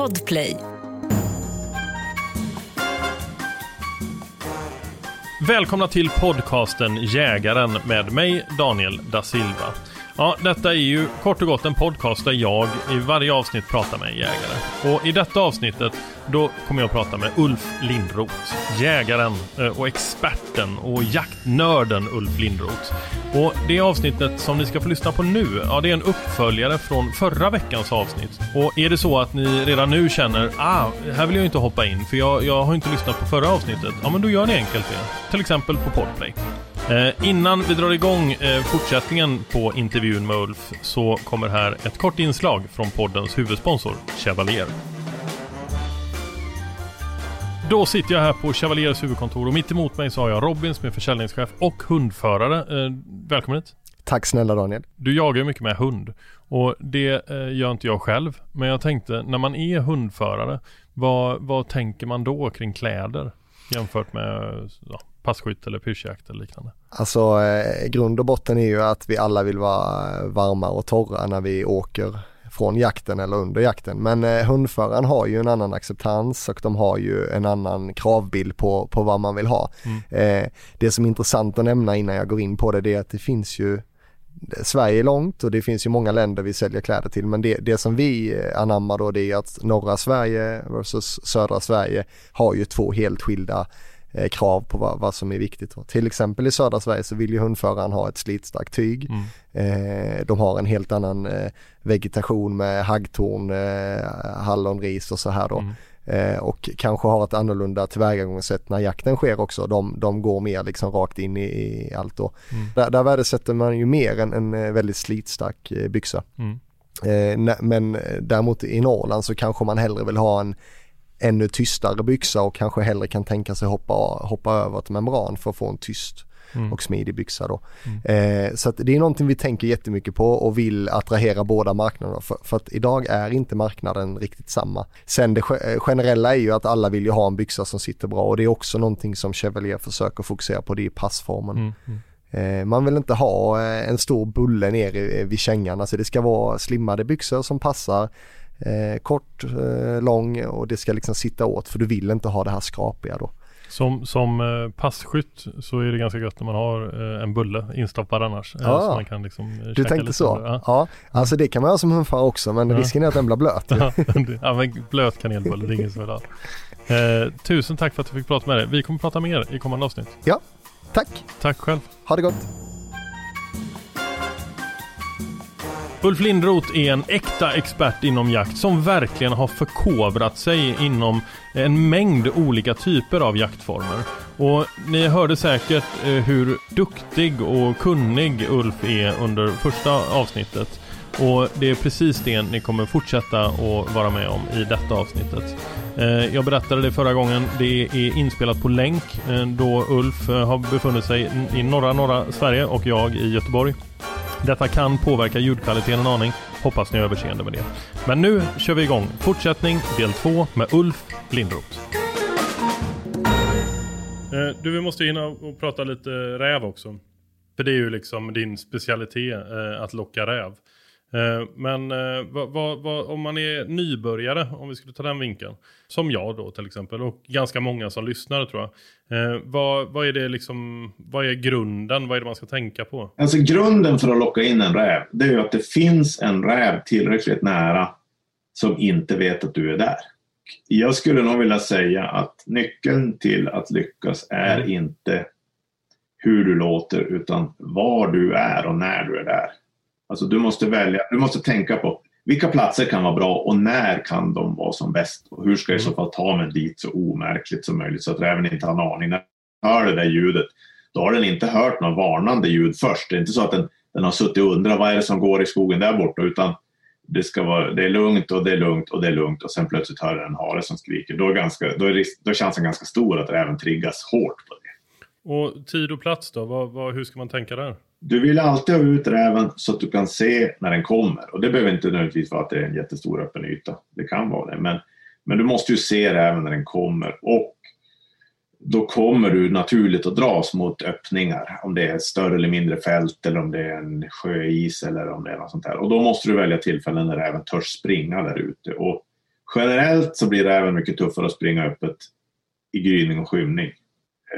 Podplay. Välkomna till podcasten Jägaren med mig Daniel da Silva. Ja, detta är ju kort och gott en podcast där jag i varje avsnitt pratar med en jägare. Och i detta avsnittet då kommer jag att prata med Ulf Lindroth. Jägaren eh, och experten och jaktnörden Ulf Lindroth. Och det avsnittet som ni ska få lyssna på nu, ja det är en uppföljare från förra veckans avsnitt. Och är det så att ni redan nu känner, ah, här vill jag inte hoppa in för jag, jag har inte lyssnat på förra avsnittet. Ja men då gör ni enkelt det. Till exempel på Podplay. Eh, innan vi drar igång eh, fortsättningen på intervjun med Ulf så kommer här ett kort inslag från poddens huvudsponsor Chevalier. Då sitter jag här på Chevaliers huvudkontor och mitt emot mig så har jag Robin som är försäljningschef och hundförare. Eh, välkommen hit! Tack snälla Daniel! Du jagar ju mycket med hund och det eh, gör inte jag själv. Men jag tänkte, när man är hundförare, vad, vad tänker man då kring kläder jämfört med ja, passkytt eller pyrschjakt eller liknande? Alltså eh, grund och botten är ju att vi alla vill vara varma och torra när vi åker från jakten eller under jakten. Men eh, hundföraren har ju en annan acceptans och de har ju en annan kravbild på, på vad man vill ha. Mm. Eh, det som är intressant att nämna innan jag går in på det, det är att det finns ju Sverige är långt och det finns ju många länder vi säljer kläder till men det, det som vi eh, anammar då det är att norra Sverige versus södra Sverige har ju två helt skilda eh, krav på vad, vad, som är viktigt. Till exempel i södra Sverige så vill ju hundföraren ha ett slitstarkt tyg. Mm. Eh, de har en helt annan eh, vegetation med haggtorn, eh, hallonris och så här då. Mm. Eh, och kanske har ett annorlunda tillvägagångssätt när jakten sker också. De, de går mer liksom rakt in i, i allt då. Mm. Där, där värdesätter man ju mer en, en eh, väldigt slitstark byxa. Mm. Eh, men däremot i Norrland så kanske man hellre vill ha en ännu tystare byxa och kanske hellre kan tänka sig hoppa, hoppa över ett membran för att få en tyst mm. och smidig byxa då. Mm. Eh, så det är någonting vi tänker jättemycket på och vill attrahera båda marknaderna för, för, att idag är inte marknaden riktigt samma. Sen det eh, generella är ju att alla vill ju ha en byxa som sitter bra och det är också någonting som Chevalier försöker fokusera på, det är passformen. Mm. mm. Eh, man vill inte ha eh, en stor bulle ner vid kängan, alltså det ska vara slimmade byxor som passar eh, kort, eh, lång och det ska liksom sitta åt för du vill inte ha det här skrapiga då. Som, som eh, passkytt så är det ganska gött när man har eh, en bulle instoppad annars. Eh, ja. Så man kan liksom du tänkte så? Ja. ja. alltså det kan man ha som hundförare också men ja. risken är att den blir blöt. ja, men blöt kanelbulle, det är ingen som vill ha. Eh, tusen tack för att du fick prata med dig. Vi kommer prata mer i kommande avsnitt. Ja, tack. Tack själv. Ha det gott. Ulf Lindroth är en äkta expert inom jakt som verkligen har förkovrat sig inom en mängd olika typer av jaktformer. Och ni hörde säkert eh, hur duktig och kunnig Ulf är under första avsnittet. Och det är precis det ni kommer fortsätta att vara med om i detta avsnittet. Eh, jag berättade det förra gången. Det är inspelat på länk eh, då Ulf har befunnit sig i norra norra Sverige och jag i Göteborg. Detta kan påverka ljudkvaliteten en aning. Hoppas ni har överseende med det. Men nu kör vi igång. Fortsättning del 2 med Ulf Lindroth. Eh, du, vi måste hinna och prata lite räv också. För det är ju liksom din specialitet eh, att locka räv. Eh, men eh, vad, vad, vad, om man är nybörjare, om vi skulle ta den vinkeln, som jag då till exempel, och ganska många som lyssnar tror jag. Eh, vad, vad, är det liksom, vad är grunden, vad är det man ska tänka på? Alltså grunden för att locka in en räv, det är ju att det finns en räv tillräckligt nära som inte vet att du är där. Jag skulle nog vilja säga att nyckeln till att lyckas är inte hur du låter utan var du är och när du är där. Alltså du måste välja, du måste tänka på vilka platser kan vara bra och när kan de vara som bäst? Och hur ska jag i så mm. fall ta mig dit så omärkligt som möjligt så att räven inte har en aning. När den hör det där ljudet, då har den inte hört något varnande ljud först. Det är inte så att den, den har suttit och undrat vad är det som går i skogen där borta, utan det, ska vara, det är lugnt och det är lugnt och det är lugnt och sen plötsligt hör den en hare som skriker. Då är, ganska, då är, risk, då är chansen ganska stor att räven triggas hårt på. Och tid och plats då? Vad, vad, hur ska man tänka där? Du vill alltid ha ut räven så att du kan se när den kommer. Och det behöver inte nödvändigtvis vara att det är en jättestor öppen yta. Det kan vara det. Men, men du måste ju se räven när den kommer. Och då kommer du naturligt att dras mot öppningar. Om det är ett större eller mindre fält eller om det är en sjöis eller om det är något sånt där. Och då måste du välja tillfällen när räven törs springa där ute. Och Generellt så blir räven mycket tuffare att springa öppet i gryning och skymning.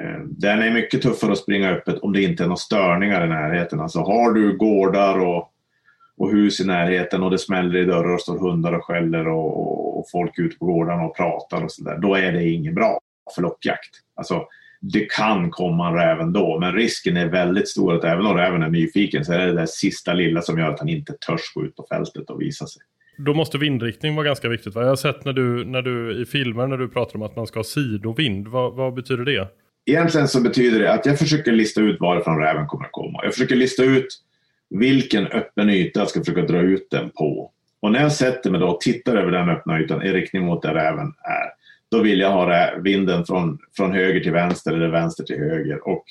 Eh, den är mycket tuffare att springa öppet om det inte är några störningar i närheten. Alltså har du gårdar och, och hus i närheten och det smäller i dörrar och står hundar och skäller och, och folk ute på gårdarna och pratar och sådär. Då är det inget bra för lockjakt. Alltså, det kan komma en räv ändå, men risken är väldigt stor att även om räven är nyfiken så är det det där sista lilla som gör att han inte törs gå ut på fältet och visa sig. Då måste vindriktning vara ganska viktigt. Va? Jag har sett när du, när du i filmer när du pratar om att man ska ha sidovind. Vad, vad betyder det? Egentligen så betyder det att jag försöker lista ut varifrån räven kommer att komma. Jag försöker lista ut vilken öppen yta jag ska försöka dra ut den på. Och när jag sätter mig då och tittar över den öppna ytan i riktning mot där räven är, då vill jag ha vinden från, från höger till vänster eller vänster till höger. Och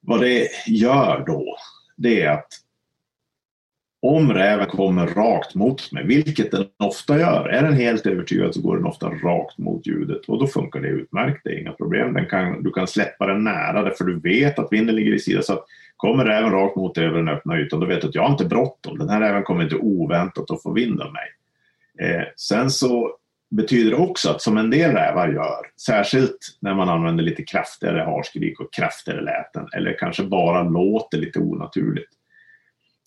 vad det gör då, det är att om räven kommer rakt mot mig, vilket den ofta gör, är den helt övertygad så går den ofta rakt mot ljudet och då funkar det utmärkt, det är inga problem. Den kan, du kan släppa den nära därför du vet att vinden ligger i sidan. Så att kommer räven rakt mot dig över den öppna ytan, då vet du att jag har inte bråttom. Den här räven kommer inte oväntat att få vind av mig. Eh, sen så betyder det också att som en del rävar gör, särskilt när man använder lite kraftigare harskrik och kraftigare läten eller kanske bara låter lite onaturligt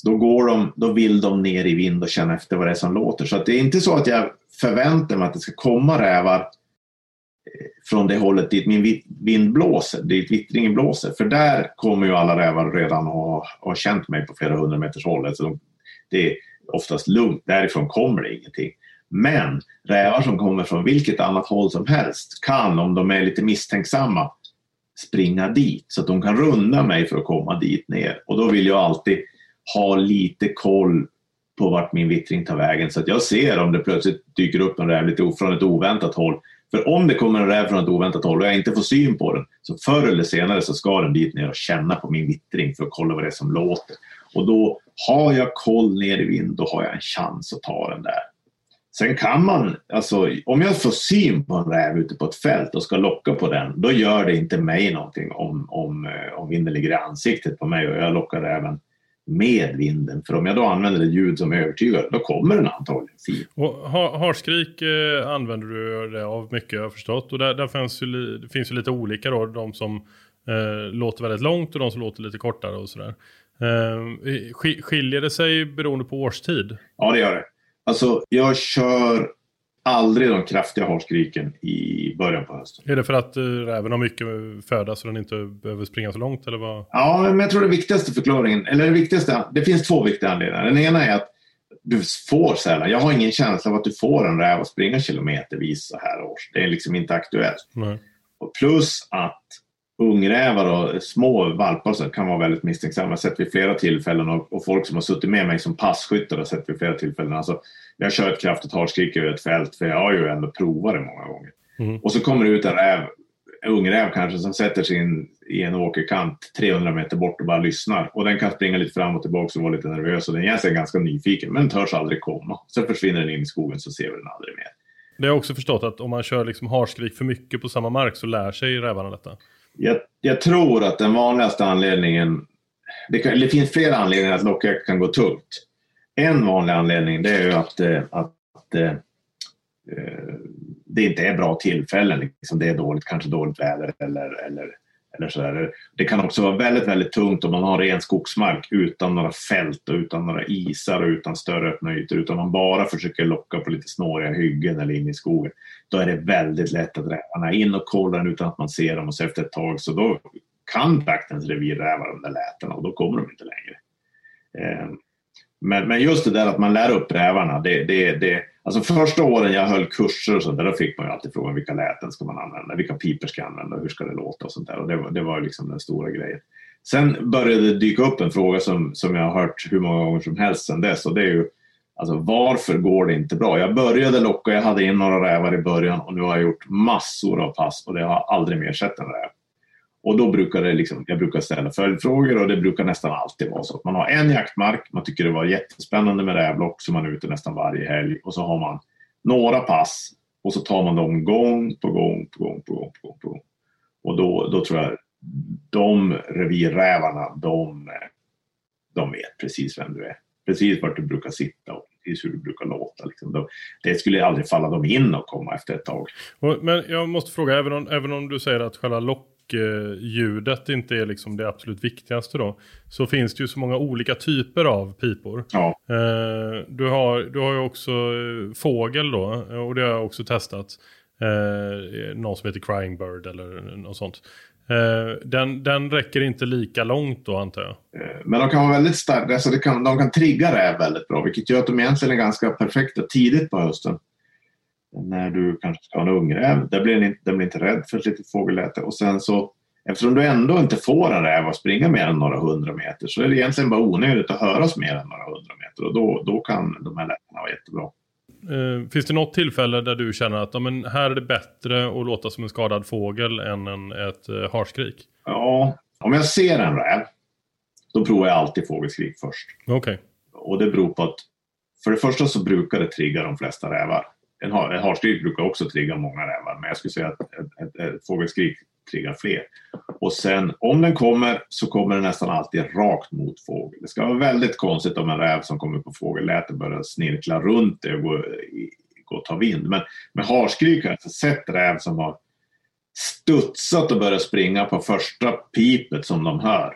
då, går de, då vill de ner i vind och känna efter vad det är som låter. Så det är inte så att jag förväntar mig att det ska komma rävar eh, från det hållet dit min vind blåser, dit vittringen blåser. För där kommer ju alla rävar redan ha, ha känt mig på flera hundra meters håll. Alltså de, det är oftast lugnt, därifrån kommer det ingenting. Men rävar som kommer från vilket annat håll som helst kan, om de är lite misstänksamma, springa dit så att de kan runda mig för att komma dit ner. Och då vill jag alltid ha lite koll på vart min vittring tar vägen så att jag ser om det plötsligt dyker upp en räv lite från ett oväntat håll. För om det kommer en räv från ett oväntat håll och jag inte får syn på den så förr eller senare så ska den dit ner och känna på min vittring för att kolla vad det är som låter. Och då har jag koll ner i vind, då har jag en chans att ta den där. Sen kan man, alltså om jag får syn på en räv ute på ett fält och ska locka på den, då gör det inte mig någonting om, om, eh, om vinden ligger i ansiktet på mig och jag lockar räven med vinden. För om jag då använder ett ljud som är övertygad, då kommer den antagligen fin. Och harskrik eh, använder du det av mycket, jag har förstått. Och där, där finns, ju, det finns ju lite olika då. De som eh, låter väldigt långt och de som låter lite kortare och sådär. Eh, skiljer det sig beroende på årstid? Ja, det gör det. Alltså, jag kör aldrig de kraftiga harskriken i början på hösten. Är det för att uh, räven har mycket föda så den inte behöver springa så långt? Eller vad? Ja, men jag tror det viktigaste förklaringen, eller det viktigaste, det finns två viktiga anledningar. Den ena är att du får sällan, jag har ingen känsla av att du får en räv att springa kilometervis så här års. Det är liksom inte aktuellt. Nej. Och plus att ungrävar och små valpar kan vara väldigt misstänksamma. Jag har sett vid flera tillfällen och, och, folk som har suttit med mig som passkyttar har sett vid flera tillfällen. Alltså, jag kör ett kraftigt harskrik över ett fält för jag har ju ändå provat det många gånger. Mm. Och så kommer det ut en räv, en ungräv kanske, som sätter sig in i en åkerkant 300 meter bort och bara lyssnar. Och den kan springa lite fram och tillbaka och vara lite nervös och den är ganska nyfiken men törs aldrig komma. Sen försvinner den in i skogen så ser vi den aldrig mer. Det har jag också förstått att om man kör liksom harskrik för mycket på samma mark så lär sig rävarna detta. Jag, jag tror att den vanligaste anledningen, det, kan, det finns flera anledningar att lockjakt kan gå tungt. En vanlig anledning det är ju att, eh, att, att det inte är bra tillfällen. Liksom det är dåligt, kanske dåligt väder eller, eller, eller sådär. Det kan också vara väldigt, väldigt tungt om man har ren skogsmark utan några fält och utan några isar och utan större öppna ytor. Utan man bara försöker locka på lite snåriga hyggen eller in i skogen. Då är det väldigt lätt att rävarna in och kollar utan att man ser dem och så efter ett tag så då kan traktens revir räva de där lätena och då kommer de inte längre. Ehm, men, men just det där att man lär upp rävarna. Det, det, det, alltså första åren jag höll kurser och sånt där, då fick man ju alltid frågan vilka läten ska man använda, vilka piper ska jag använda, hur ska det låta och sånt där. Och det, var, det var liksom den stora grejen. Sen började det dyka upp en fråga som, som jag har hört hur många gånger som helst sedan dess och det är ju Alltså varför går det inte bra? Jag började locka, jag hade in några rävar i början och nu har jag gjort massor av pass och det har aldrig mer sett en räv. Och då brukar det liksom, jag brukar ställa följdfrågor och det brukar nästan alltid vara så att man har en jaktmark, man tycker det var jättespännande med rävlock så man är ute nästan varje helg och så har man några pass och så tar man dem gång på gång på gång på gång på gång. På gång. Och då, då tror jag de revirrävarna, de, de vet precis vem du är. Precis vart du brukar sitta och precis hur du brukar låta. Liksom. Det skulle aldrig falla dem in att komma efter ett tag. Men jag måste fråga, även om, även om du säger att själva lockljudet inte är liksom det absolut viktigaste då. Så finns det ju så många olika typer av pipor. Ja. Eh, du, har, du har ju också eh, fågel då, och det har jag också testat. Eh, någon som heter Crying Bird eller något sånt. Eh, den, den räcker inte lika långt då antar jag. Eh, men de kan vara väldigt starka, alltså kan, de kan trigga räv väldigt bra vilket gör att de egentligen är ganska perfekta tidigt på hösten. När du kanske ska ha en ungräv, där blir den inte, den blir inte rädd för ett litet fågelläte och sen så Eftersom du ändå inte får en räv att springa mer än några hundra meter så är det egentligen bara onödigt att höras mer än några hundra meter och då, då kan de här lätena vara jättebra. Uh, finns det något tillfälle där du känner att ja, men här är det bättre att låta som en skadad fågel än en, ett uh, harskrik? Ja, om jag ser en räv då provar jag alltid fågelskrik först. Okej. Okay. Och det beror på att för det första så brukar det trigga de flesta rävar. En, har, en harskrik brukar också trigga många rävar men jag skulle säga att ett, ett, ett fågelskrik triggar fler. Och sen om den kommer så kommer den nästan alltid rakt mot fågel. Det ska vara väldigt konstigt om en räv som kommer på fågelläte börjar snirkla runt det och gå, gå och ta vind. Men med harskrik har jag sett räv som har studsat och börjat springa på första pipet som de hör.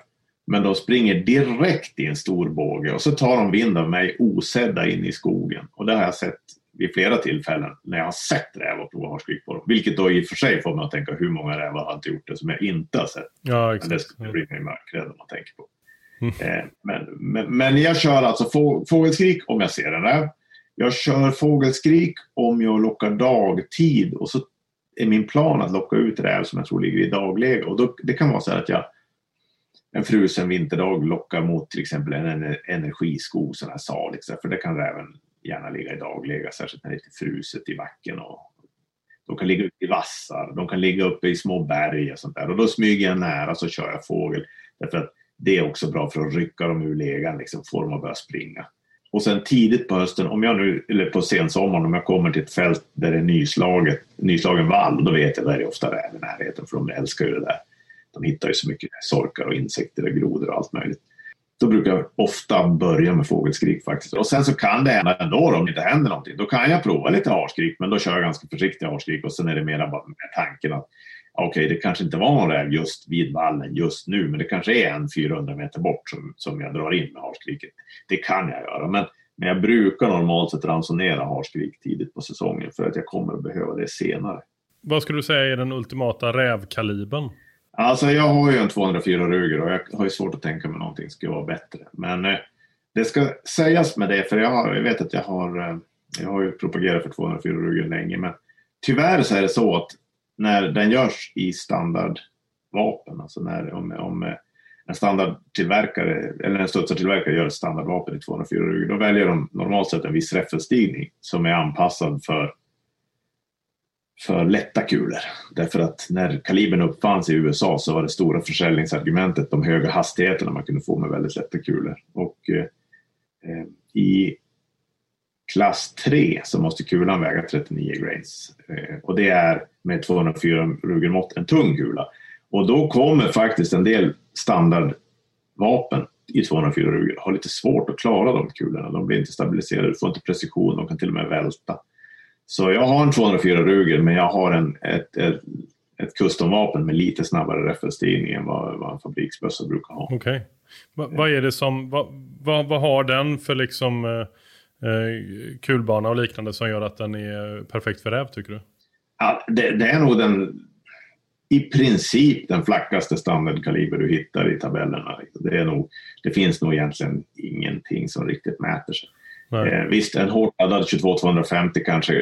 Men de springer direkt i en stor båge och så tar de vind av mig osedda in i skogen. Och det har jag sett vid flera tillfällen när jag har sett räv och provat harskrik på dem. Vilket då i och för sig får mig att tänka hur många rävar har inte gjort det som jag inte har sett. Ja, exakt. Men det skulle bli mig mörkrädd om man tänker på. Mm. Eh, men, men, men, jag kör alltså få, fågelskrik om jag ser en räv. Jag kör fågelskrik om jag lockar dagtid och så är min plan att locka ut räv som jag tror ligger i dagläge. Och då, det kan vara så att jag en frusen vinterdag lockar mot till exempel en energiskog, sån här Salix, för det kan räven gärna ligga i dagläge, särskilt när det är lite fruset i backen. Och de kan ligga uppe i vassar, de kan ligga uppe i små berg och sånt där. Och då smyger jag nära så kör jag fågel. Därför att det är också bra för att rycka dem ur legan, liksom, få dem att börja springa. Och sen tidigt på hösten, om jag nu, eller på sensommaren, om jag kommer till ett fält där det är nyslaget, nyslagen vall, då vet jag att det är ofta räv i närheten, för de älskar ju det där. De hittar ju så mycket sorkar och insekter och grodor och allt möjligt. Då brukar jag ofta börja med fågelskrik faktiskt. Och sen så kan det hända ändå om det inte händer någonting. Då kan jag prova lite harskrik, men då kör jag ganska försiktiga harskrik och sen är det mera bara med tanken att okej, okay, det kanske inte var någon räv just vid vallen just nu, men det kanske är en 400 meter bort som, som jag drar in med harskriket. Det kan jag göra, men, men jag brukar normalt sett ransonera harskrik tidigt på säsongen för att jag kommer att behöva det senare. Vad skulle du säga är den ultimata rävkalibern? Alltså jag har ju en 204 Ruger och jag har ju svårt att tänka mig någonting skulle vara bättre. Men eh, det ska sägas med det, för jag, har, jag vet att jag har, eh, jag har ju propagerat för 204 Ruger länge, men tyvärr så är det så att när den görs i standardvapen, alltså när, om, om eh, en standardtillverkare eller en studsartillverkare gör ett standardvapen i 204 Ruger, då väljer de normalt sett en viss räffelstigning som är anpassad för för lätta kulor. Därför att när kalibern uppfanns i USA så var det stora försäljningsargumentet de höga hastigheterna man kunde få med väldigt lätta kulor. Och eh, eh, i klass 3 så måste kulan väga 39 grains. Eh, och det är med 204 Ruger mått en tung kula. Och då kommer faktiskt en del standardvapen i 204 Ruger ha lite svårt att klara de kulorna. De blir inte stabiliserade, du får inte precision, de kan till och med välta. Så jag har en 204 Ruger men jag har en, ett, ett, ett customvapen med lite snabbare räffelstigning än vad, vad en fabriksbössa brukar ha. Okej. Okay. Va, vad är det som, vad, vad, vad har den för liksom eh, eh, kulbana och liknande som gör att den är perfekt för räv tycker du? Ja, det, det är nog den i princip den flackaste standardkaliber du hittar i tabellerna. Det, är nog, det finns nog egentligen ingenting som riktigt mäter sig. Eh, visst, en hårt laddad 22-250 kanske,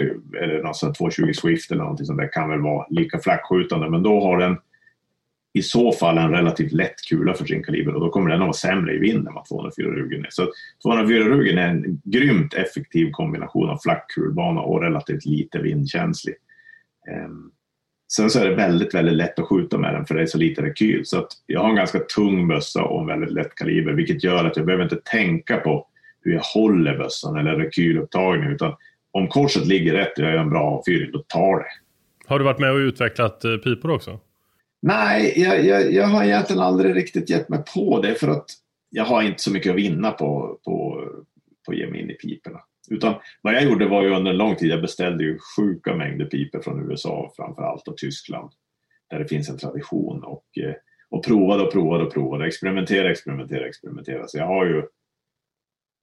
eller någon 220 Swift eller någonting sånt där kan väl vara lika flackskjutande, men då har den i så fall en relativt lätt kula för sin kaliber och då kommer den att vara sämre i vind än vad 204 Rugen är. Så 204 Rugen är en grymt effektiv kombination av flack kulbana och relativt lite vindkänslig. Um, sen så är det väldigt, väldigt lätt att skjuta med den för det är så lite rekyl. Så att jag har en ganska tung bössa och en väldigt lätt kaliber vilket gör att jag behöver inte tänka på hur jag håller bössan eller rekylupptagning. Utan om korset ligger rätt och jag gör en bra avfyrning, då tar det. Har du varit med och utvecklat eh, pipor också? Nej, jag, jag, jag har egentligen aldrig riktigt gett mig på det för att jag har inte så mycket att vinna på, på, på att ge mig in i piporna. Utan vad jag gjorde var ju under en lång tid, jag beställde ju sjuka mängder piper från USA framför allt och Tyskland. Där det finns en tradition och, eh, och provade och provade och provade, experimentera, experimentera, experimentera. Så jag har ju,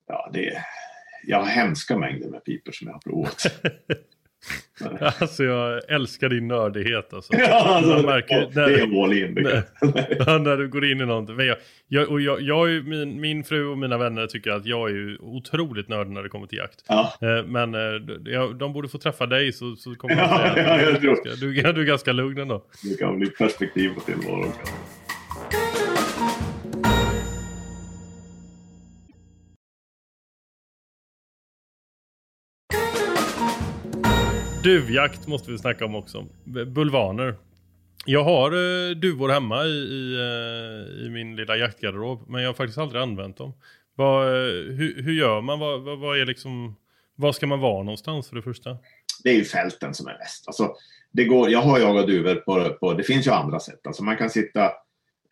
ja det, jag har hemska mängder med piper som jag har provat. Alltså jag älskar din nördighet alltså. Ja, alltså, märker, när, det är all in. När, när du går in i någonting. Men jag, jag, och jag, jag, min, min fru och mina vänner tycker att jag är ju otroligt nörd när det kommer till jakt. Ja. Eh, men eh, de borde få träffa dig så, så kommer ja, säga ja, att du, du, du är ganska lugn ändå. Det kan bli perspektiv på tillvaron. Duvjakt måste vi snacka om också. Bulvaner. Jag har eh, duvor hemma i, i, eh, i, min lilla jaktgarderob. Men jag har faktiskt aldrig använt dem. Vad, eh, hur, hur, gör man? Vad, vad, vad, är liksom, var ska man vara någonstans för det första? Det är ju fälten som är bäst. Alltså, det går, jag har jagat duvor på, på, det finns ju andra sätt. Alltså man kan sitta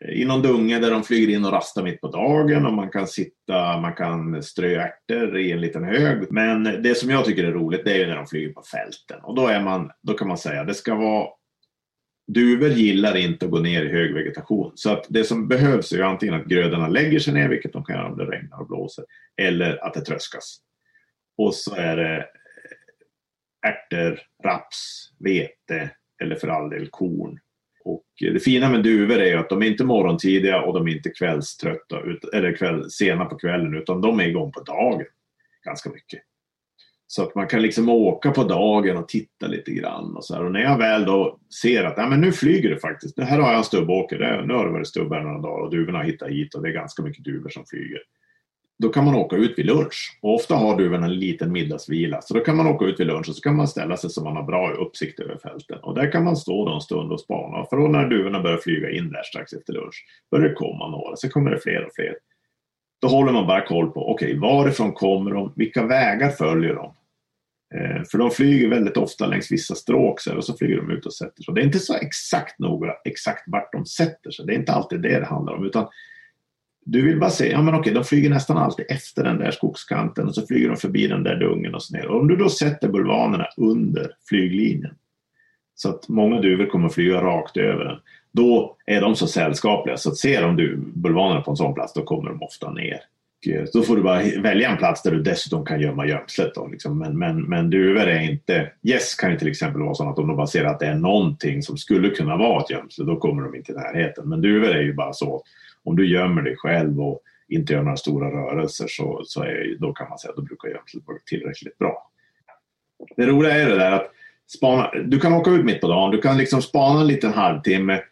i någon dunge där de flyger in och rastar mitt på dagen och man kan sitta, man kan strö ärtor i en liten hög. Men det som jag tycker är roligt det är ju när de flyger på fälten och då, är man, då kan man säga det ska vara Duvor gillar inte att gå ner i hög vegetation. Så att det som behövs är ju antingen att grödorna lägger sig ner, vilket de kan göra om det regnar och blåser, eller att det tröskas. Och så är det ärtor, raps, vete eller för all del korn och det fina med duvor är att de är inte morgontidiga och de är inte kvällströtta, eller kväll, sena på kvällen, utan de är igång på dagen ganska mycket. Så att man kan liksom åka på dagen och titta lite grann. Och, så här. och när jag väl då ser att ja, men nu flyger det faktiskt. Här har jag en stubbåker. Nu har det varit stubbar några dagar och duvorna har hittat hit och det är ganska mycket duvor som flyger då kan man åka ut vid lunch. Och ofta har duvorna en liten middagsvila. Så då kan man åka ut vid lunch och så kan man ställa sig så man har bra uppsikt över fälten. Och där kan man stå en stund och spana. För då när duvorna börjar flyga in där strax efter lunch börjar det komma några. Så kommer det fler och fler. Då håller man bara koll på, okej, okay, varifrån kommer de? Vilka vägar följer de? Eh, för de flyger väldigt ofta längs vissa stråk så och så flyger de ut och sätter sig. Det är inte så exakt noga exakt vart de sätter sig. Det är inte alltid det det handlar om. Utan du vill bara se, ja men okej, de flyger nästan alltid efter den där skogskanten och så flyger de förbi den där dungen och så ner. Och om du då sätter bulvanerna under flyglinjen så att många duvor kommer att flyga rakt över den. Då är de så sällskapliga så att ser de du bulvanerna på en sån plats då kommer de ofta ner. Och eh, då får du bara välja en plats där du dessutom kan gömma gömslet. Då, liksom. Men, men, men duvor är inte... Gäss kan ju till exempel vara så att om de bara ser att det är någonting som skulle kunna vara ett gömsle då kommer de inte i närheten. Men duvor är ju bara så om du gömmer dig själv och inte gör några stora rörelser så, så är, då kan man säga att då brukar gömslet vara tillräckligt bra. Det roliga är det där att spana, du kan åka ut mitt på dagen, du kan liksom spana en liten halvtimme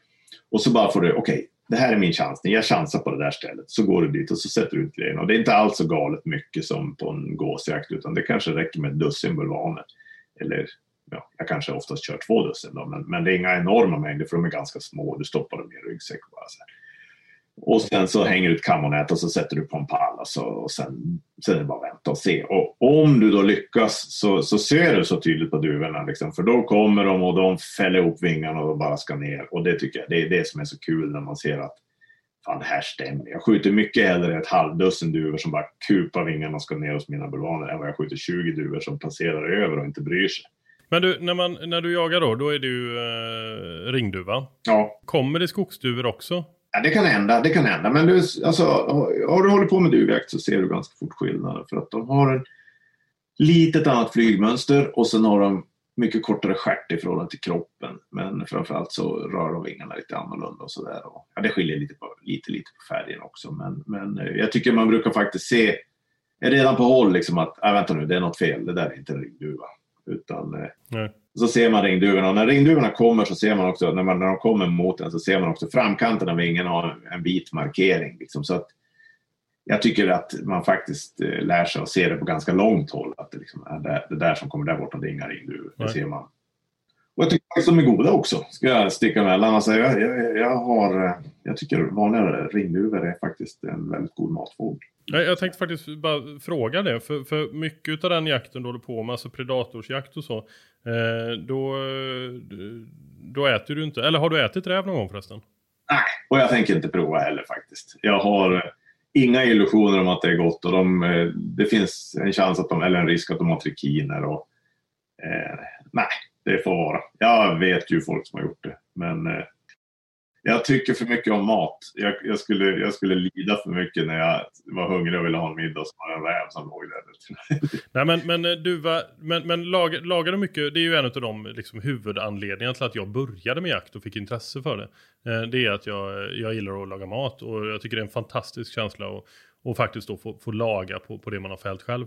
och så bara får du, okej, okay, det här är min chansning, jag chansar på det där stället. Så går du dit och så sätter du ut grejerna. Och det är inte alls så galet mycket som på en gåsjakt utan det kanske räcker med ett dussin bulvaner. Eller ja, jag kanske oftast kör två dussin då, men, men det är inga enorma mängder för de är ganska små. Du stoppar dem i en ryggsäck bara så här. Och sen så hänger du ett kammonät och så sätter du på en pall och, så, och sen, sen är det bara vänta och se. Och om du då lyckas så, så ser du så tydligt på duvorna. Liksom, för då kommer de och de fäller ihop vingarna och bara ska ner. Och det tycker jag det är det som är så kul när man ser att fan det här stämmer. Jag skjuter mycket hellre ett halvdussin duvor som bara kupar vingarna och ska ner hos mina bulvaner än vad jag skjuter 20 duvor som passerar över och inte bryr sig. Men du, när, man, när du jagar då, då är du eh, ringduva. Ja. Kommer det skogsduvor också? Ja, det kan hända, det kan hända. Men du, alltså, har du hållit på med duvjakt så ser du ganska fort skillnaden. För att de har ett litet annat flygmönster och sen har de mycket kortare stjärt i förhållande till kroppen. Men framförallt så rör de vingarna lite annorlunda och sådär. Ja, det skiljer lite, på, lite, lite på färgen också. Men, men eh, jag tycker man brukar faktiskt se redan på håll liksom att, äh, vänta nu, det är något fel, det där är inte en ringduva. Utan eh, Nej. Så ser man ringduvorna och när ringduvorna kommer så ser man också, när, man, när de kommer mot den så ser man också framkanten av vingen har en vit markering. Liksom, så att jag tycker att man faktiskt eh, lär sig att se det på ganska långt håll. Att det, liksom är det, det där som kommer där borta, det är inga ringduvor. Det ser man. Och jag tycker faktiskt de är goda också, ska jag sticka emellan. Alltså jag, jag, jag, har, eh, jag tycker vanliga ringduvor är faktiskt en väldigt god matfågel. Jag tänkte faktiskt bara fråga det, för, för mycket av den jakten du håller på med, alltså predatorsjakt och så, eh, då, eh, då äter du inte, eller har du ätit räv någon gång förresten? Nej, och jag tänker inte prova heller faktiskt. Jag har, eh, inga illusioner om att det är gott och de, eh, det finns en chans att de, eller en risk att de har trikiner och eh, nej, det får vara. Jag vet ju folk som har gjort det, men eh, jag tycker för mycket om mat. Jag, jag, skulle, jag skulle lida för mycket när jag var hungrig och ville ha en middag som var en räv som låg där. Nej, men, men, eh, du var, men, men lag, lagar du mycket, det är ju en av de liksom, huvudanledningarna till att jag började med jakt och fick intresse för det. Eh, det är att jag, jag gillar att laga mat och jag tycker det är en fantastisk känsla att och faktiskt då få, få laga på, på det man har fällt själv.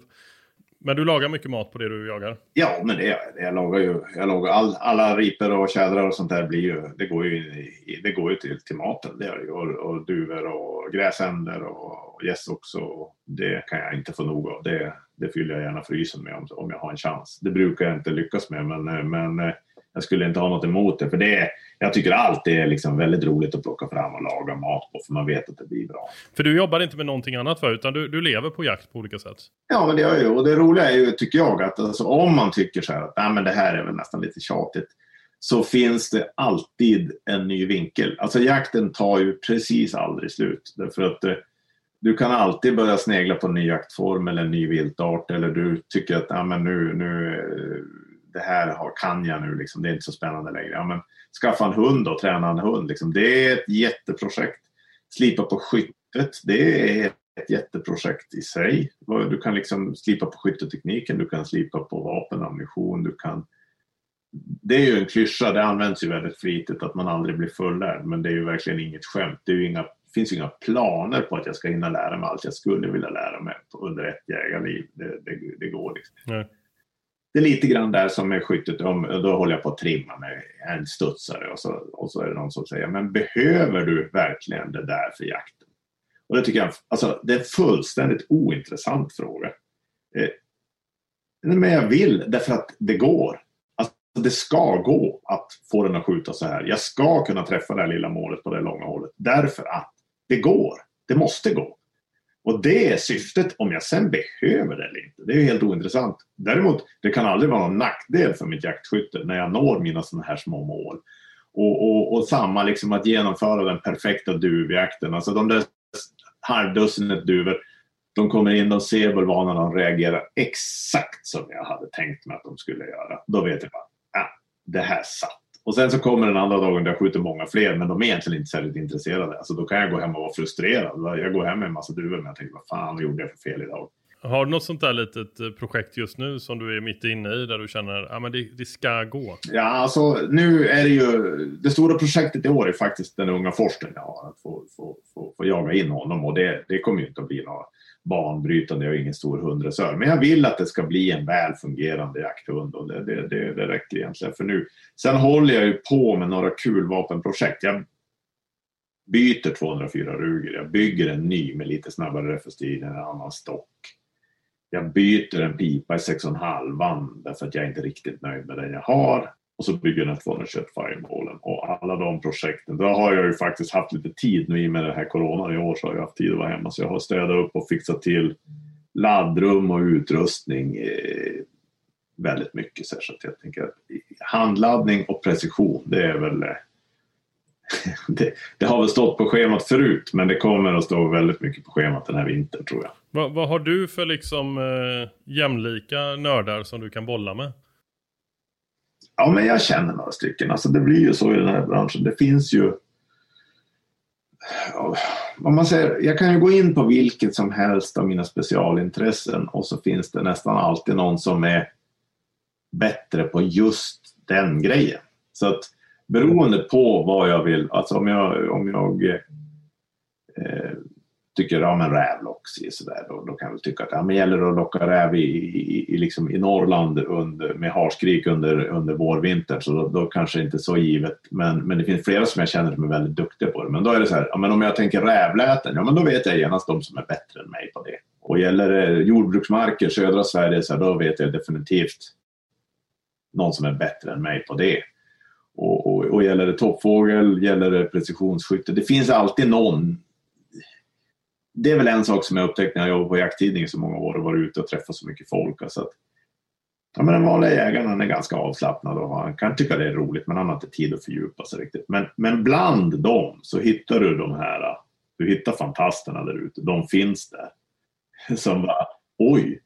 Men du lagar mycket mat på det du jagar? Ja, men det, gör jag lagar ju. Jag lagar all, alla riper och tjädrar och sånt där blir ju, det går ju, det går ju till, till maten. Det gör det och, och duvor och gräsänder och gäss också. Det kan jag inte få nog av. Det, det fyller jag gärna frysen med om, om jag har en chans. Det brukar jag inte lyckas med, men, men eh, jag skulle inte ha något emot det. För det, jag tycker allt är liksom väldigt roligt att plocka fram och laga mat på, för man vet att det blir bra. För du jobbar inte med någonting annat för, utan du, du lever på jakt på olika sätt? Ja, men det gör jag ju. Och det roliga är ju, tycker jag, att alltså, om man tycker så här att Nej, men det här är väl nästan lite tjatigt, så finns det alltid en ny vinkel. Alltså jakten tar ju precis aldrig slut. Därför att eh, du kan alltid börja snegla på en ny jaktform eller en ny viltart eller du tycker att ja, men nu, nu eh, det här kan jag nu, liksom. det är inte så spännande längre. Ja, men skaffa en hund och träna en hund. Liksom. Det är ett jätteprojekt. Slipa på skyttet, det är ett jätteprojekt i sig. Du kan liksom slipa på skyttetekniken, du kan slipa på vapen och ammunition, du kan det är ju en klyscha, det används ju väldigt flitigt att man aldrig blir fullärd, men det är ju verkligen inget skämt. Det, ju inga, finns ju inga planer på att jag ska hinna lära mig allt jag skulle vilja lära mig under ett jägarliv. Det, det, det går liksom. Nej det är lite grann där som med skyttet, då håller jag på att trimma med en studsare och så, och så är det någon som säger, men behöver du verkligen det där för jakten? Och det tycker jag, alltså det är en fullständigt ointressant fråga. Eh, men jag vill därför att det går. Alltså, det ska gå att få den att skjuta så här. Jag ska kunna träffa det här lilla målet på det långa hållet. Därför att det går. Det måste gå. Och det är syftet. Om jag sen behöver det eller inte, det är helt ointressant. Däremot, det kan aldrig vara någon nackdel för mitt jaktskytte när jag når mina sådana här små mål. Och, och, och samma liksom att genomföra den perfekta duvjakten. Alltså de där halvdussinet duvor, de kommer in, de ser bulvanerna, de reagerar exakt som jag hade tänkt mig att de skulle göra. Då vet jag bara, ah, det här satt. Och sen så kommer den andra dagen där jag skjuter många fler men de är egentligen inte särskilt intresserade. Alltså då kan jag gå hem och vara frustrerad. Jag går hem med en massa duvor men jag tänker vad fan vad gjorde jag för fel idag? Har du något sånt där litet eh, projekt just nu som du är mitt inne i där du känner att ah, det, det ska gå? Ja, alltså nu är det ju det stora projektet i år är faktiskt den unga forskaren jag har. Att få, få, få, få jaga in honom och det, det kommer ju inte att bli några banbrytande, jag är ingen stor hundresör. Men jag vill att det ska bli en väl fungerande jakthund och det, det, det, det räcker egentligen för nu. Sen håller jag ju på med några kulvapenprojekt. Jag byter 204 Ruger, jag bygger en ny med lite snabbare refustil, en annan stock. Jag byter en pipa i 6,5 därför att jag är inte riktigt nöjd med den jag har. Och så bygger den 221 Fireballen. Och alla de projekten, då har jag ju faktiskt haft lite tid nu i med det här coronan i år så har jag haft tid att vara hemma. Så jag har städat upp och fixat till laddrum och utrustning eh, väldigt mycket. Så, jag tänker att handladdning och precision, det är väl eh, det, det, har väl stått på schemat förut men det kommer att stå väldigt mycket på schemat den här vintern tror jag. Vad, vad har du för liksom eh, jämlika nördar som du kan bolla med? Ja, men jag känner några stycken. Alltså, det blir ju så i den här branschen. Det finns ju... Om man säger, jag kan ju gå in på vilket som helst av mina specialintressen och så finns det nästan alltid någon som är bättre på just den grejen. Så att beroende på vad jag vill, alltså om jag, om jag eh, tycker ja, men rävlocks sådär, då, då kan jag väl tycka att ja, men gäller det att locka räv i, i, i, liksom i Norrland under, med harskrik under, under vårvintern så då, då kanske inte så givet. Men, men det finns flera som jag känner som är väldigt duktiga på det. Men då är det så här, ja, men om jag tänker rävläten, ja men då vet jag genast de som är bättre än mig på det. Och gäller det jordbruksmarker, södra Sverige, så här, då vet jag definitivt någon som är bättre än mig på det. Och, och, och gäller det toppfågel, gäller det precisionsskytte, det finns alltid någon det är väl en sak som jag upptäckt när jag jobbat på jakttidning i så många år och varit ute och träffat så mycket folk. Alltså att, ja, men den vanliga jägaren han är ganska avslappnad och han kan tycka det är roligt men han har inte tid att fördjupa sig riktigt. Men, men bland dem så hittar du de här Du hittar fantasterna där ute. De finns där. Som bara, oj,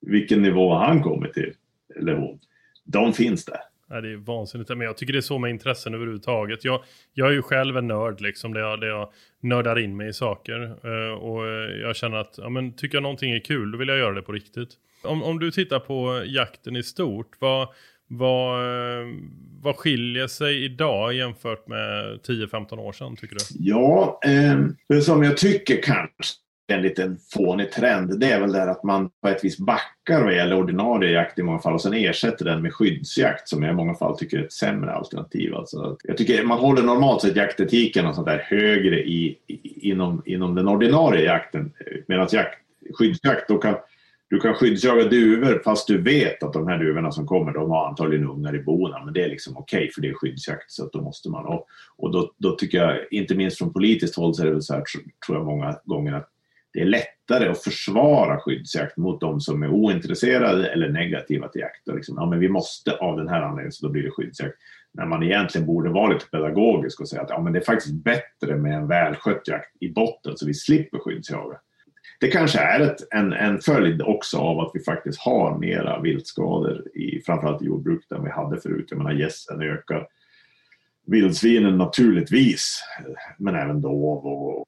vilken nivå har han kommit till? Eller hon. De finns där. Nej, det är vansinnigt. Men jag tycker det är så med intressen överhuvudtaget. Jag, jag är ju själv en nörd liksom, där jag, där jag nördar in mig i saker. Uh, och eh, jag känner att, ja men tycker jag någonting är kul, då vill jag göra det på riktigt. Om, om du tittar på jakten i stort, vad, vad, eh, vad skiljer sig idag jämfört med 10-15 år sedan tycker du? Ja, eh, det som jag tycker kanske en liten fånig trend, det är väl där att man på ett vis backar vad gäller ordinarie jakt i många fall och sen ersätter den med skyddsjakt som jag i många fall tycker är ett sämre alternativ. Alltså, jag tycker man håller normalt sett jaktetiken och sånt där högre i, i, inom, inom den ordinarie jakten medan jakt, skyddsjakt då kan du kan skyddsjaga duvor fast du vet att de här duvorna som kommer de har antagligen ungar i bona men det är liksom okej okay, för det är skyddsjakt så att då måste man och, och då, då tycker jag inte minst från politiskt håll så är det väl så här tror jag många gånger att det är lättare att försvara skyddsjakt mot de som är ointresserade eller negativa till jakt. Och liksom, ja, men vi måste av den här anledningen så då blir det skyddsjakt. När man egentligen borde vara lite pedagogisk och säga att ja, men det är faktiskt bättre med en välskött jakt i botten så vi slipper skyddsjaga. Det kanske är ett, en, en följd också av att vi faktiskt har mera viltskador i framförallt i jordbruket än vi hade förut. Jag menar gässen ökar. Vildsvinen naturligtvis, men även dov och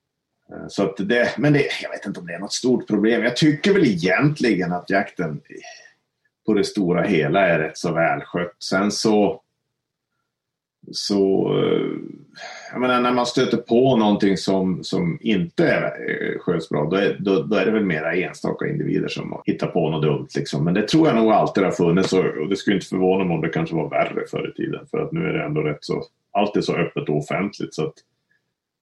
Eh, så att det, men det, jag vet inte om det är något stort problem. Jag tycker väl egentligen att jakten på det stora hela är rätt så välskött. Sen så... Så... Eh, jag menar, när man stöter på någonting som, som inte är, eh, sköts bra, då är, då, då är det väl mera enstaka individer som hittar på något dumt. Liksom. Men det tror jag nog alltid har funnits och det skulle inte förvåna mig om det kanske var värre förr i tiden. För att nu är det ändå rätt så... Allt är så öppet och offentligt så att...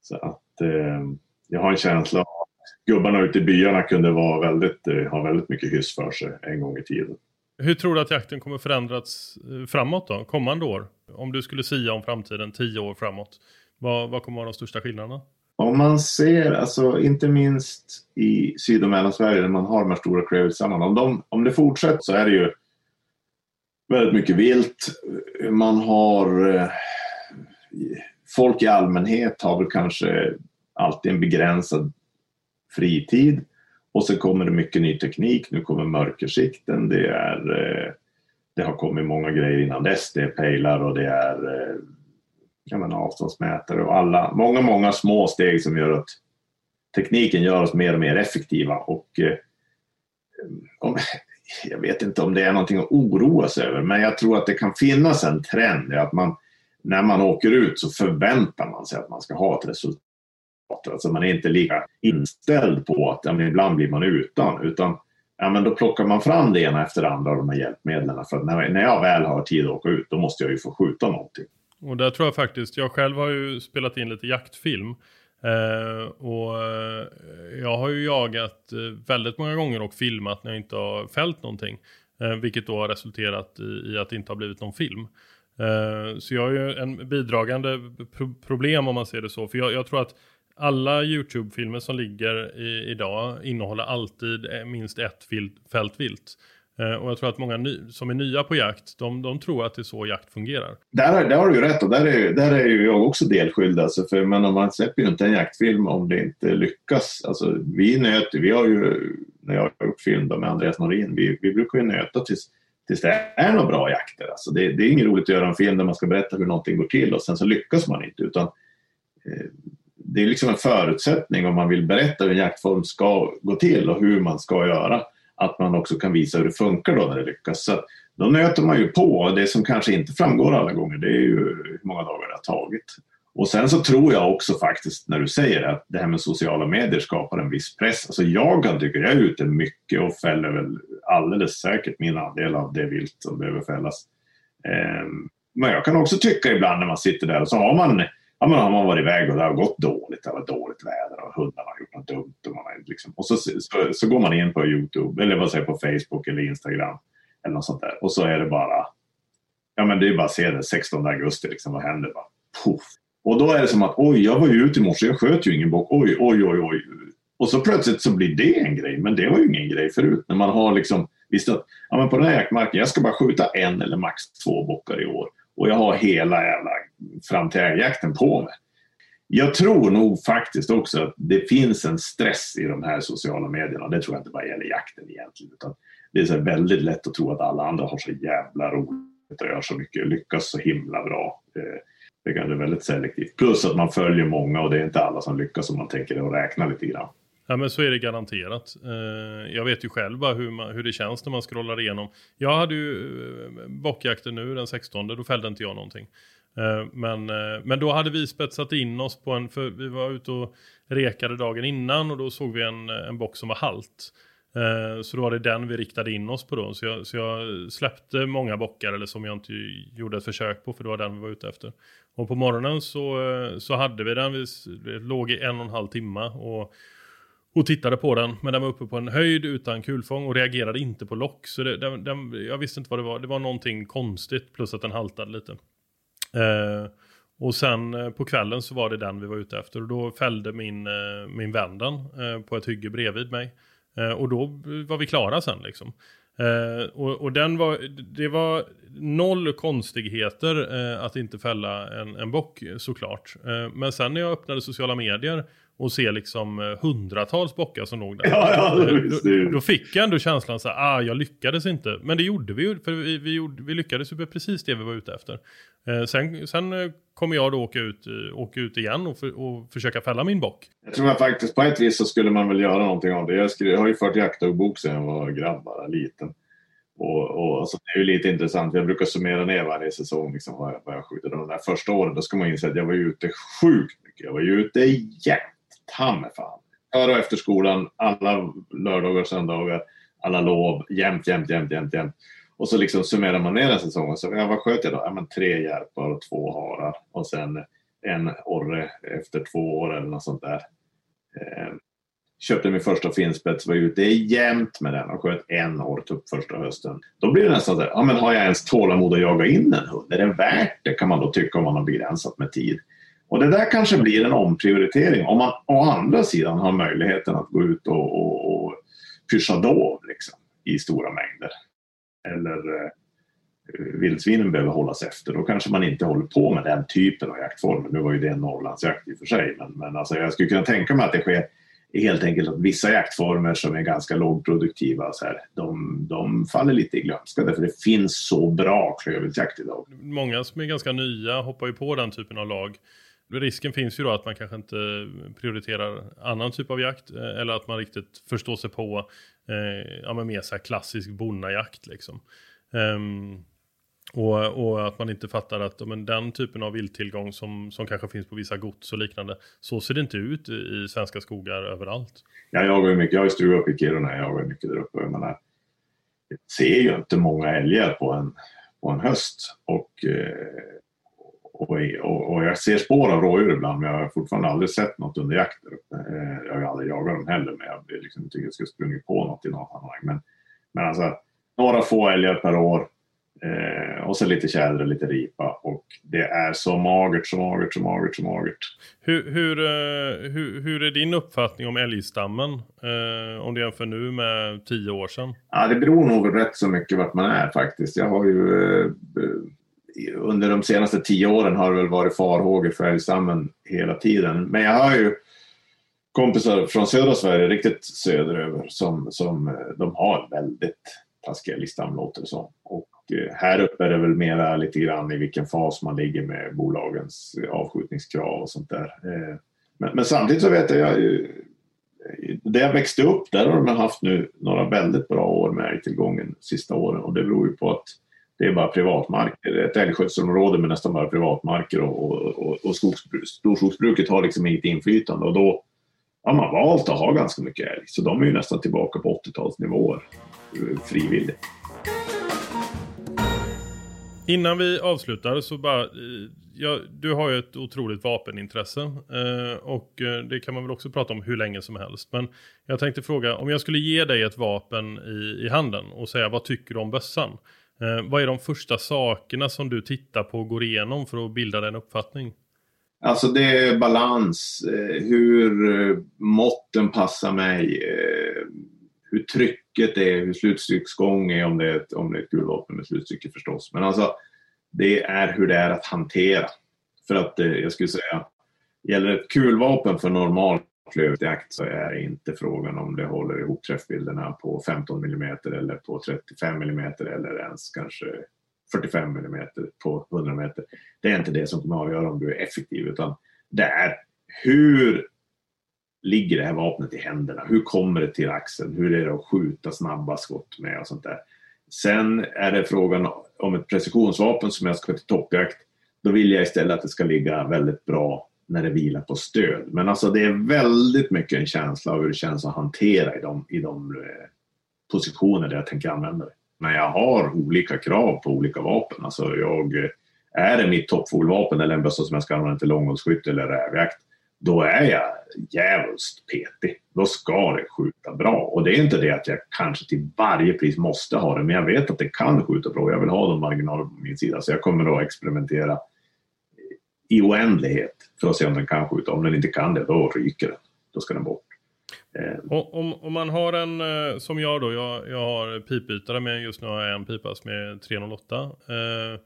Så att eh, jag har en känsla av att gubbarna ute i byarna kunde vara väldigt, eh, ha väldigt mycket hyss för sig en gång i tiden. Hur tror du att jakten kommer förändras eh, framåt då, kommande år? Om du skulle sia om framtiden tio år framåt, vad, vad kommer vara de största skillnaderna? Om man ser, alltså inte minst i Syd och Mellansverige där man har de här stora klövviltstammarna, om, de, om det fortsätter så är det ju väldigt mycket vilt. Man har eh, folk i allmänhet har väl kanske alltid en begränsad fritid. Och så kommer det mycket ny teknik. Nu kommer mörkersikten. Det, är, eh, det har kommit många grejer innan dess. Det är pejlar och det är eh, jag menar, avståndsmätare och alla, många, många små steg som gör att tekniken gör oss mer och mer effektiva. Och, eh, om, jag vet inte om det är någonting att oroa sig över, men jag tror att det kan finnas en trend i att man när man åker ut så förväntar man sig att man ska ha ett resultat Alltså man är inte lika inställd på att ja, men ibland blir man utan. Utan ja, men då plockar man fram det ena efter det andra av de här hjälpmedlen. För när, när jag väl har tid att åka ut då måste jag ju få skjuta någonting. Och där tror jag faktiskt, jag själv har ju spelat in lite jaktfilm. Eh, och eh, jag har ju jagat eh, väldigt många gånger och filmat när jag inte har fällt någonting. Eh, vilket då har resulterat i, i, att det inte har blivit någon film. Eh, så jag har ju en bidragande pro problem om man ser det så. För jag, jag tror att alla YouTube-filmer som ligger i, idag innehåller alltid eh, minst ett fält vilt. Eh, och jag tror att många ny, som är nya på jakt, de, de tror att det är så jakt fungerar. Där, där har du ju rätt och där är, där är ju jag också delskyldig. Alltså för, men man släpper ju inte en jaktfilm om det inte lyckas. Alltså, vi nöter, vi har ju, när jag har gjort film med Andreas Norin, vi, vi brukar ju nöta tills, tills det är några bra jakter. Alltså det, det är inget roligt att göra en film där man ska berätta hur någonting går till och sen så lyckas man inte. Utan, eh, det är liksom en förutsättning om man vill berätta hur en jaktform ska gå till och hur man ska göra. Att man också kan visa hur det funkar då när det lyckas. Så då nöter man ju på och det som kanske inte framgår alla gånger det är ju hur många dagar det har tagit. Och sen så tror jag också faktiskt när du säger att det här med sociala medier skapar en viss press. Alltså jag kan tycka jag är ute mycket och fäller väl alldeles säkert min andel av det vilt som behöver fällas. Ehm, men jag kan också tycka ibland när man sitter där och så har man ja, men har man varit iväg och det har gått dåligt, det har varit dåligt väder och hundarna har gjort något dumt. Och, man har liksom, och så, så, så, går man in på Youtube, eller vad säger på Facebook eller Instagram eller något sånt där. Och så är det bara, ja men det är bara att se det 16 augusti, liksom, vad händer? Bara, puff. Och då är det som att oj, jag var ju ute i morse, jag sköt ju ingen bock, oj, oj, oj, oj. Och så plötsligt så blir det en grej, men det var ju ingen grej förut. När man har liksom visst att ja, men på den här jaktmarken, jag ska bara skjuta en eller max två bockar i år och jag har hela jävla fram till älgjakten på mig. Jag tror nog faktiskt också att det finns en stress i de här sociala medierna. Det tror jag inte bara gäller jakten egentligen. Utan det är så väldigt lätt att tro att alla andra har så jävla roligt och gör så mycket, lyckas så himla bra. Eh, det kan bli väldigt selektivt. Plus att man följer många och det är inte alla som lyckas om man tänker och räknar lite grann. Ja men så är det garanterat. Eh, jag vet ju själv bara hur, man, hur det känns när man scrollar igenom. Jag hade ju eh, bockjakten nu den 16, då fällde inte jag någonting. Eh, men, eh, men då hade vi spetsat in oss på en, för vi var ute och rekade dagen innan och då såg vi en, eh, en bock som var halt. Så då var det den vi riktade in oss på då. Så jag, så jag, släppte många bockar eller som jag inte gjorde ett försök på för det var den vi var ute efter. Och på morgonen så, så hade vi den, vi låg i en och en halv timme och och tittade på den. Men den var uppe på en höjd utan kulfång och reagerade inte på lock. Så det, den, den, jag visste inte vad det var. Det var någonting konstigt plus att den haltade lite. Eh, och sen eh, på kvällen så var det den vi var ute efter. Och då fällde min, eh, min vän den eh, på ett hygge bredvid mig. Eh, och då var vi klara sen liksom. Uh, och, och, den var, det var noll konstigheter uh, att inte fälla en, en bock såklart. Uh, men sen när jag öppnade sociala medier och ser liksom eh, hundratals bockar som låg där. Ja, ja, då, då, fick jag ändå känslan så här, ah, jag lyckades inte. Men det gjorde vi ju, för vi, vi, gjorde, vi lyckades ju med precis det vi var ute efter. Eh, sen, sen eh, kommer jag då åka ut, eh, åka ut igen och, för, och försöka fälla min bock. Jag tror att faktiskt på ett vis så skulle man väl göra någonting av det. Jag, skrev, jag har ju fört jaktdagbok sedan jag var grabb, bara liten. Och, och alltså, det är ju lite intressant. Jag brukar summera ner varje säsong liksom, vad, jag, vad jag skjuter. De där första åren då ska man inse att jag var ute sjukt mycket. Jag var ute jämt ta mig fan. Före och efter skolan, alla lördagar och söndagar, alla lov, jämt, jämt, jämt, jämt, jämt. Och så liksom summerar man ner den säsongen, så, ja, vad sköt jag då? Ja, men tre järpar och två harar och sen en orre efter två år eller något sånt där. Eh, köpte min första finspets, var ute jämt med den och sköt en orrtupp första hösten. Då blir det nästan så här, ja men har jag ens tålamod att jaga in en hund? Är det värt det kan man då tycka om man har begränsat med tid. Och det där kanske blir en omprioritering om man å andra sidan har möjligheten att gå ut och, och, och pyscha dov liksom, i stora mängder. Eller eh, vildsvinen behöver hållas efter. Då kanske man inte håller på med den typen av jaktformer. Nu var ju det en Norrlandsjakt i och för sig. Men, men alltså jag skulle kunna tänka mig att det sker helt enkelt att vissa jaktformer som är ganska lågproduktiva så här, de, de faller lite i glömska därför det finns så bra klövviltsjakt idag. Många som är ganska nya hoppar ju på den typen av lag risken finns ju då att man kanske inte prioriterar annan typ av jakt eh, eller att man riktigt förstår sig på eh, ja, men mer så här klassisk bonnajakt liksom. Um, och, och, att man inte fattar att men, den typen av vilttillgång som, som kanske finns på vissa gods och liknande, så ser det inte ut i, i svenska skogar överallt. Ja, jag har ju mycket, jag har stuga uppe i Kiruna, jag har mycket där uppe. Jag menar, jag ser ju inte många älgar på en, på en höst och eh, och, och, och, jag ser spår av rådjur ibland men jag har fortfarande aldrig sett något under jakt eh, Jag har aldrig jagat dem heller men jag liksom tycker jag skulle sprungit på något i något sammanhang. Men, men alltså några få älgar per år eh, och så lite tjäder och lite ripa och det är så magert, så magert, så magert, så magert. Hur, hur, eh, hur, hur är din uppfattning om älgstammen om du jämför nu med tio år sedan? Ja, det beror nog rätt så mycket vart man är faktiskt. Jag har ju under de senaste tio åren har det väl varit farhågor för älgstammen hela tiden. Men jag har ju kompisar från södra Sverige, riktigt söderöver, som, som eh, de har väldigt taskiga älgstam låter det som. Och eh, här uppe är det väl mera lite grann i vilken fas man ligger med bolagens avskjutningskrav och sånt där. Eh, men, men samtidigt så vet jag, där jag växte upp, där har de haft nu några väldigt bra år med älgtillgången sista åren och det beror ju på att det är bara privatmarker. Ett älgskötselområde med nästan bara privatmarker och, och, och storskogsbruket har liksom inget inflytande och då har man valt att ha ganska mycket älg. Så de är ju nästan tillbaka på 80-talsnivåer eh, frivilligt. Innan vi avslutar så bara, eh, ja, du har ju ett otroligt vapenintresse eh, och eh, det kan man väl också prata om hur länge som helst. Men jag tänkte fråga, om jag skulle ge dig ett vapen i, i handen och säga vad tycker du om bössan? Eh, vad är de första sakerna som du tittar på och går igenom för att bilda den uppfattning? Alltså det är balans, eh, hur eh, måtten passar mig, eh, hur trycket är, hur slutstycksgång är om det är ett, om det är ett kulvapen med slutstycke förstås. Men alltså det är hur det är att hantera. För att eh, jag skulle säga Gäller ett kulvapen för normal klövjakt så är det inte frågan om det håller ihop träffbilderna på 15 mm eller på 35 mm eller ens kanske 45 mm på 100 meter. Det är inte det som kommer att avgöra om du är effektiv utan det är hur ligger det här vapnet i händerna? Hur kommer det till axeln? Hur är det att skjuta snabba skott med och sånt där. Sen är det frågan om ett precisionsvapen som jag ska till toppjakt. Då vill jag istället att det ska ligga väldigt bra när det vilar på stöd. Men alltså det är väldigt mycket en känsla av hur det känns att hantera i de, i de eh, positioner där jag tänker använda det. Men jag har olika krav på olika vapen. Alltså jag, eh, är det mitt toppfågelvapen eller en bössa som jag ska använda till långhållsskytte eller rävjakt då är jag djävulskt petig. Då ska det skjuta bra. Och det är inte det att jag kanske till varje pris måste ha det, men jag vet att det kan skjuta bra. Jag vill ha de marginaler på min sida, så jag kommer att experimentera i oändlighet för att se om den kan skjuta. Om den inte kan det, då ryker den. Då ska den bort. Eh. Om, om man har en, eh, som jag då, jag, jag har pipbytare med, just nu har jag en pipas med 308. Eh,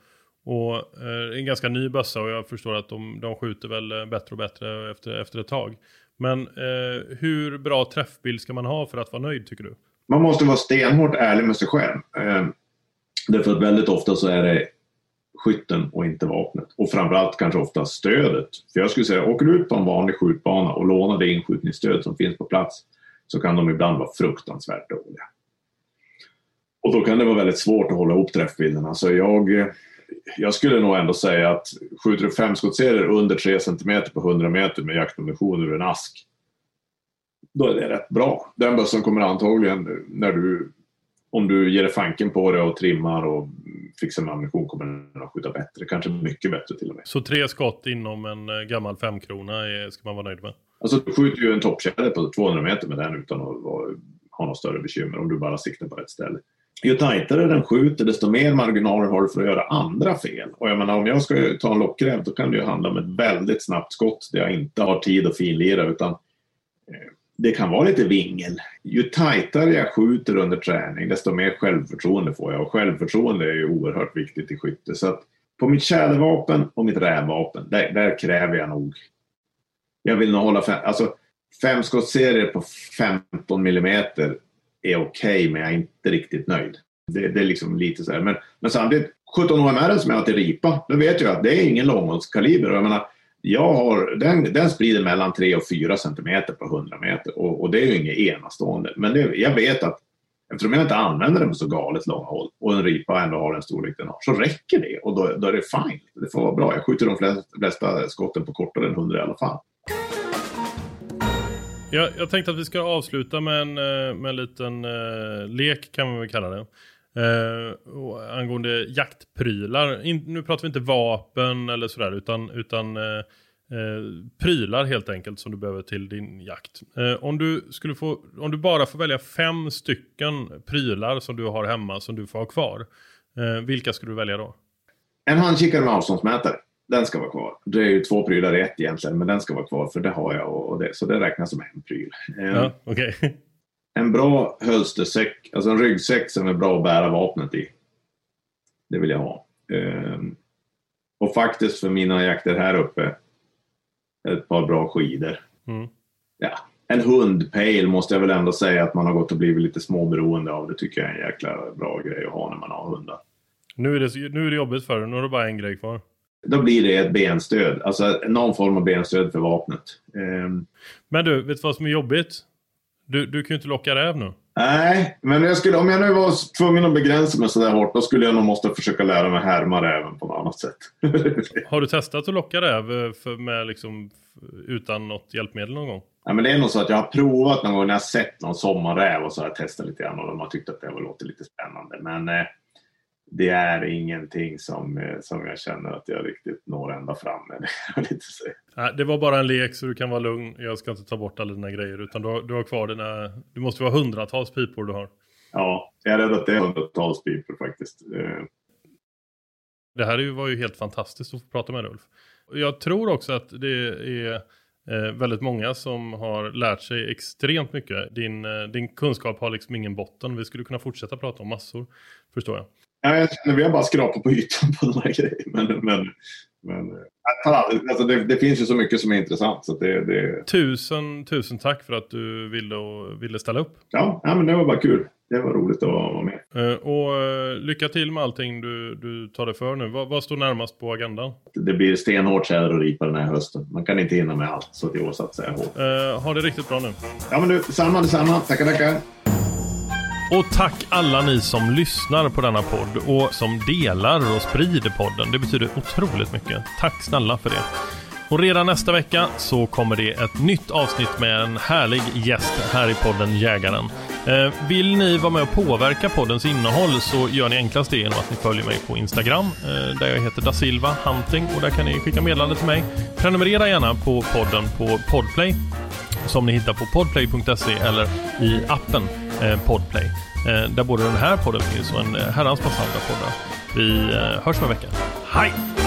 och eh, en ganska ny bössa och jag förstår att de, de skjuter väl eh, bättre och bättre efter, efter ett tag. Men eh, hur bra träffbild ska man ha för att vara nöjd tycker du? Man måste vara stenhårt ärlig med sig själv. Därför att väldigt ofta så är det skytten och inte vapnet. Och framförallt kanske ofta stödet. För jag skulle säga, åker du ut på en vanlig skjutbana och lånar det inskjutningsstöd som finns på plats så kan de ibland vara fruktansvärt dåliga. Och då kan det vara väldigt svårt att hålla ihop träffbilderna. Så jag, jag skulle nog ändå säga att skjuter du fem skottserier under 3 cm på 100 meter med jaktammunition ur en ask, då är det rätt bra. Den bössan kommer antagligen, när du, om du ger fanken på det och trimmar och fixar med ammunition, kommer den att skjuta bättre. Kanske mycket bättre till och med. Så tre skott inom en eh, gammal femkrona ska man vara nöjd med? Alltså du skjuter ju en toppkedja på 200 meter med den utan att ha något större bekymmer om du bara siktar på rätt ställe ju tajtare den skjuter desto mer marginaler har du för att göra andra fel. Och jag menar om jag ska ta en lockräv då kan det ju handla om ett väldigt snabbt skott där jag inte har tid att finlira utan eh, det kan vara lite vingel. Ju tajtare jag skjuter under träning desto mer självförtroende får jag och självförtroende är ju oerhört viktigt i skytte. Så att på mitt tjädervapen och mitt rävvapen, där, där, kräver jag nog... Jag vill nog hålla fem, alltså, femskottsserier på 15 millimeter är okej, okay, men jag är inte riktigt nöjd. Det, det är liksom lite så här. Men, men samtidigt, 17 OMR som jag har till ripa, då vet jag att det är ingen långhållskaliber. Jag menar, jag har, den, den sprider mellan 3 och 4 centimeter på 100 meter och, och det är ju inget enastående. Men det, jag vet att eftersom jag inte använder den på så galet långa håll och en ripa ändå har den storlek den har så räcker det och då, då är det fine. Det får vara bra. Jag skjuter de flesta, flesta skotten på kortare än 100 i alla fall. Jag, jag tänkte att vi ska avsluta med en, eh, med en liten eh, lek kan man väl kalla det. Uh, angående jaktprylar. In, nu pratar vi inte vapen eller sådär utan, utan uh, uh, prylar helt enkelt som du behöver till din jakt. om, du skulle få, om du bara får välja fem stycken prylar som du har hemma som du får ha kvar. vilka skulle du välja då? En handkikare med avståndsmätare den ska vara kvar. Det är ju två prylar i ett egentligen, men den ska vara kvar för det har jag och det, så det räknas som en pryl. Ja, okay. En bra hölstersäck, alltså en ryggsäck som är bra att bära vapnet i. Det vill jag ha. Ehm, och faktiskt för mina jakter här uppe, ett par bra skidor. Mm. Ja, en hundpejl måste jag väl ändå säga att man har gått och blivit lite småberoende av. Det tycker jag är en jäkla bra grej att ha när man har hundar. Nu är det, nu är det jobbigt för dig, nu har du bara en grej kvar. Då blir det ett benstöd, alltså någon form av benstöd för vapnet. Um, men du, vet du vad som är jobbigt? Du, du kan ju inte locka räv nu. Nej, men jag skulle, om jag nu var tvungen att begränsa mig sådär hårt, då skulle jag nog måste försöka lära mig härma räven på något annat sätt. Har du testat att locka räv eh, för, med liksom, utan något hjälpmedel någon gång? Ja, men det är nog så att jag har provat någon gång när jag sett någon sommarräv och så har jag testat lite grann och de har tyckt att det har låtit lite spännande. Men eh, det är ingenting som, eh, som jag känner att jag riktigt når ända fram med. Nej, det var bara en lek så du kan vara lugn. Jag ska inte ta bort alla dina grejer utan du har, du har kvar dina... Du måste vara hundratals pipor du har. Ja, jag är rädd att det är hundratals pipor faktiskt. Eh. Det här var ju helt fantastiskt att få prata med Ulf. Jag tror också att det är eh, väldigt många som har lärt sig extremt mycket. Din, din kunskap har liksom ingen botten. Vi skulle kunna fortsätta prata om massor, förstår jag. Ja, vi har bara skrapat på ytan på de här grejerna. Men, men, men alltså det, det, finns ju så mycket som är intressant. Så det, det... Tusen, tusen tack för att du ville, och, ville ställa upp. Ja, ja, men det var bara kul. Det var roligt att vara med. Uh, och uh, lycka till med allting du, du tar dig för nu. Vad, vad står närmast på agendan? Det blir stenhårt tjäder och ripa den här hösten. Man kan inte hinna med allt, så det är att säga hårt. Uh, ha det riktigt bra nu. Ja, men du, samma detsamma. Tackar, tackar. Och tack alla ni som lyssnar på denna podd och som delar och sprider podden. Det betyder otroligt mycket. Tack snälla för det. Och redan nästa vecka så kommer det ett nytt avsnitt med en härlig gäst här i podden Jägaren. Eh, vill ni vara med och påverka poddens innehåll så gör ni enklast det genom att ni följer mig på Instagram eh, där jag heter da Silva Hunting och där kan ni skicka meddelande till mig. Prenumerera gärna på podden på Podplay som ni hittar på podplay.se eller i appen eh, Podplay. Där både den här podden finns och en herrans massa andra poddar. Vi hörs om en vecka. Hej!